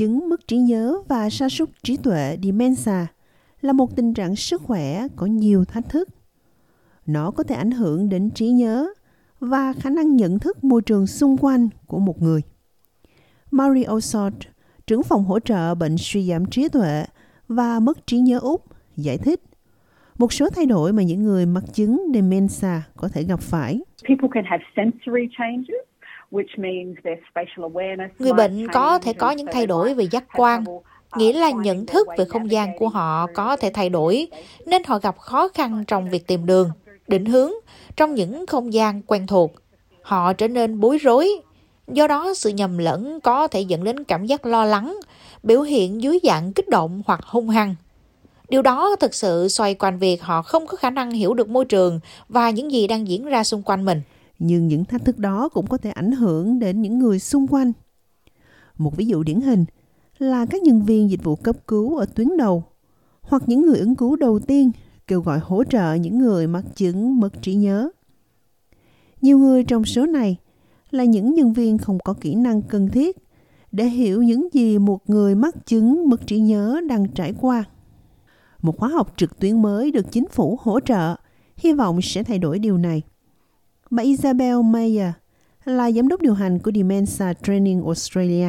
chứng mất trí nhớ và sa sút trí tuệ dementia là một tình trạng sức khỏe có nhiều thách thức. Nó có thể ảnh hưởng đến trí nhớ và khả năng nhận thức môi trường xung quanh của một người. Mary Osort, trưởng phòng hỗ trợ bệnh suy giảm trí tuệ và mất trí nhớ Úc, giải thích một số thay đổi mà những người mắc chứng dementia có thể gặp phải. Người bệnh có thể có những thay đổi về giác quan, nghĩa là nhận thức về không gian của họ có thể thay đổi, nên họ gặp khó khăn trong việc tìm đường, định hướng trong những không gian quen thuộc. Họ trở nên bối rối, do đó sự nhầm lẫn có thể dẫn đến cảm giác lo lắng, biểu hiện dưới dạng kích động hoặc hung hăng. Điều đó thực sự xoay quanh việc họ không có khả năng hiểu được môi trường và những gì đang diễn ra xung quanh mình. Nhưng những thách thức đó cũng có thể ảnh hưởng đến những người xung quanh. Một ví dụ điển hình là các nhân viên dịch vụ cấp cứu ở tuyến đầu hoặc những người ứng cứu đầu tiên kêu gọi hỗ trợ những người mắc chứng mất trí nhớ. Nhiều người trong số này là những nhân viên không có kỹ năng cần thiết để hiểu những gì một người mắc chứng mất trí nhớ đang trải qua một khóa học trực tuyến mới được chính phủ hỗ trợ, hy vọng sẽ thay đổi điều này. Bà Isabel Mayer là giám đốc điều hành của Dementia Training Australia.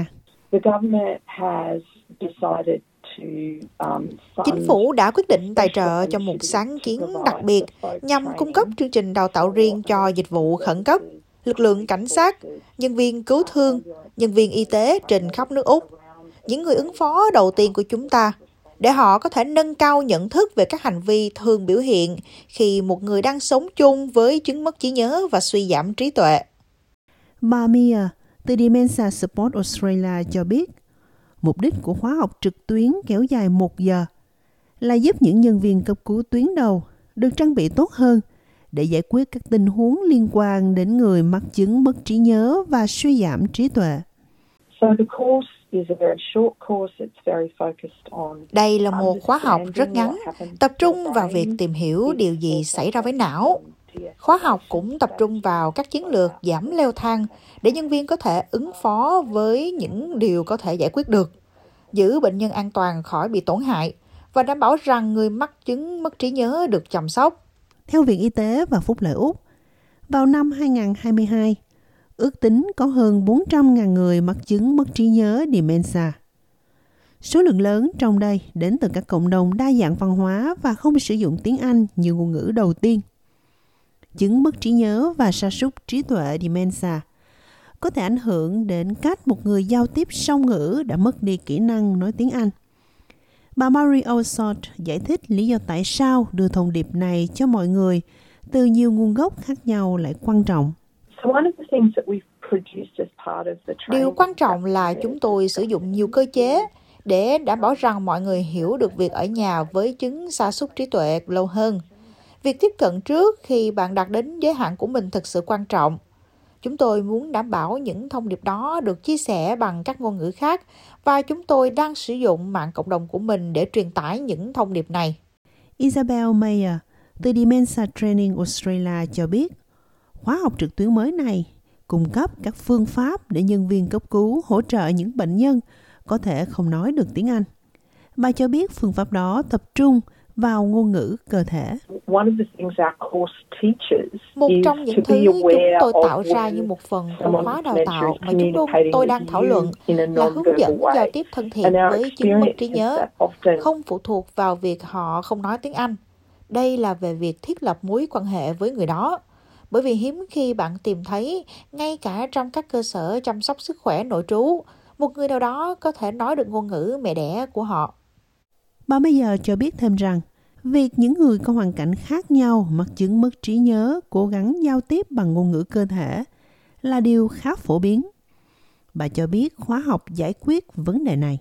Um, chính phủ đã quyết định tài trợ cho một sáng kiến đặc biệt nhằm cung cấp chương trình đào tạo riêng cho dịch vụ khẩn cấp, lực lượng cảnh sát, nhân viên cứu thương, nhân viên y tế trên khắp nước Úc. Những người ứng phó đầu tiên của chúng ta để họ có thể nâng cao nhận thức về các hành vi thường biểu hiện khi một người đang sống chung với chứng mất trí nhớ và suy giảm trí tuệ. Bà Mia từ Dementia Support Australia cho biết, mục đích của khóa học trực tuyến kéo dài một giờ là giúp những nhân viên cấp cứu tuyến đầu được trang bị tốt hơn để giải quyết các tình huống liên quan đến người mắc chứng mất trí nhớ và suy giảm trí tuệ. So the course đây là một khóa học rất ngắn, tập trung vào việc tìm hiểu điều gì xảy ra với não. Khóa học cũng tập trung vào các chiến lược giảm leo thang để nhân viên có thể ứng phó với những điều có thể giải quyết được, giữ bệnh nhân an toàn khỏi bị tổn hại và đảm bảo rằng người mắc chứng mất trí nhớ được chăm sóc. Theo Viện Y tế và Phúc lợi Úc, vào năm 2022, ước tính có hơn 400.000 người mắc chứng mất trí nhớ, dementia. Số lượng lớn trong đây đến từ các cộng đồng đa dạng văn hóa và không sử dụng tiếng Anh như ngôn ngữ đầu tiên. Chứng mất trí nhớ và sa sút trí tuệ, dementia, có thể ảnh hưởng đến cách một người giao tiếp song ngữ đã mất đi kỹ năng nói tiếng Anh. Bà Mary Osort giải thích lý do tại sao đưa thông điệp này cho mọi người từ nhiều nguồn gốc khác nhau lại quan trọng. Điều quan trọng là chúng tôi sử dụng nhiều cơ chế để đảm bảo rằng mọi người hiểu được việc ở nhà với chứng sa sút trí tuệ lâu hơn. Việc tiếp cận trước khi bạn đạt đến giới hạn của mình thực sự quan trọng. Chúng tôi muốn đảm bảo những thông điệp đó được chia sẻ bằng các ngôn ngữ khác và chúng tôi đang sử dụng mạng cộng đồng của mình để truyền tải những thông điệp này. Isabel Mayer từ Dementia Training Australia cho biết, khóa học trực tuyến mới này cung cấp các phương pháp để nhân viên cấp cứu hỗ trợ những bệnh nhân có thể không nói được tiếng Anh. Bà cho biết phương pháp đó tập trung vào ngôn ngữ cơ thể. Một trong những thứ chúng tôi tạo ra như một phần của khóa đào tạo mà chúng tôi, tôi đang thảo luận là hướng dẫn giao tiếp thân thiện với chứng mất trí nhớ, không phụ thuộc vào việc họ không nói tiếng Anh. Đây là về việc thiết lập mối quan hệ với người đó bởi vì hiếm khi bạn tìm thấy ngay cả trong các cơ sở chăm sóc sức khỏe nội trú, một người nào đó có thể nói được ngôn ngữ mẹ đẻ của họ. Bà bây giờ cho biết thêm rằng, việc những người có hoàn cảnh khác nhau mắc chứng mất trí nhớ cố gắng giao tiếp bằng ngôn ngữ cơ thể là điều khá phổ biến. Bà cho biết khóa học giải quyết vấn đề này.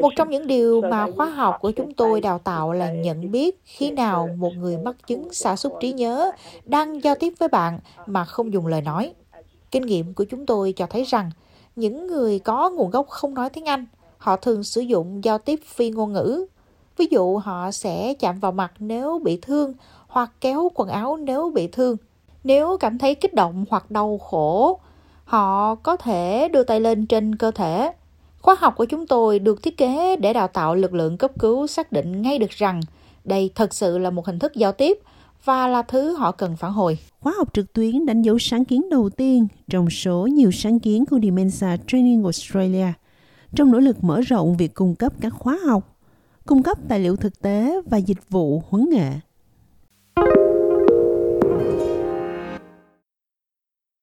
Một trong những điều mà khóa học của chúng tôi đào tạo là nhận biết khi nào một người mắc chứng sa sút trí nhớ đang giao tiếp với bạn mà không dùng lời nói. Kinh nghiệm của chúng tôi cho thấy rằng những người có nguồn gốc không nói tiếng Anh, họ thường sử dụng giao tiếp phi ngôn ngữ. Ví dụ họ sẽ chạm vào mặt nếu bị thương hoặc kéo quần áo nếu bị thương. Nếu cảm thấy kích động hoặc đau khổ, Họ có thể đưa tay lên trên cơ thể. Khóa học của chúng tôi được thiết kế để đào tạo lực lượng cấp cứu xác định ngay được rằng đây thật sự là một hình thức giao tiếp và là thứ họ cần phản hồi. Khóa học trực tuyến đánh dấu sáng kiến đầu tiên trong số nhiều sáng kiến của Dementia Training Australia trong nỗ lực mở rộng việc cung cấp các khóa học, cung cấp tài liệu thực tế và dịch vụ huấn nghệ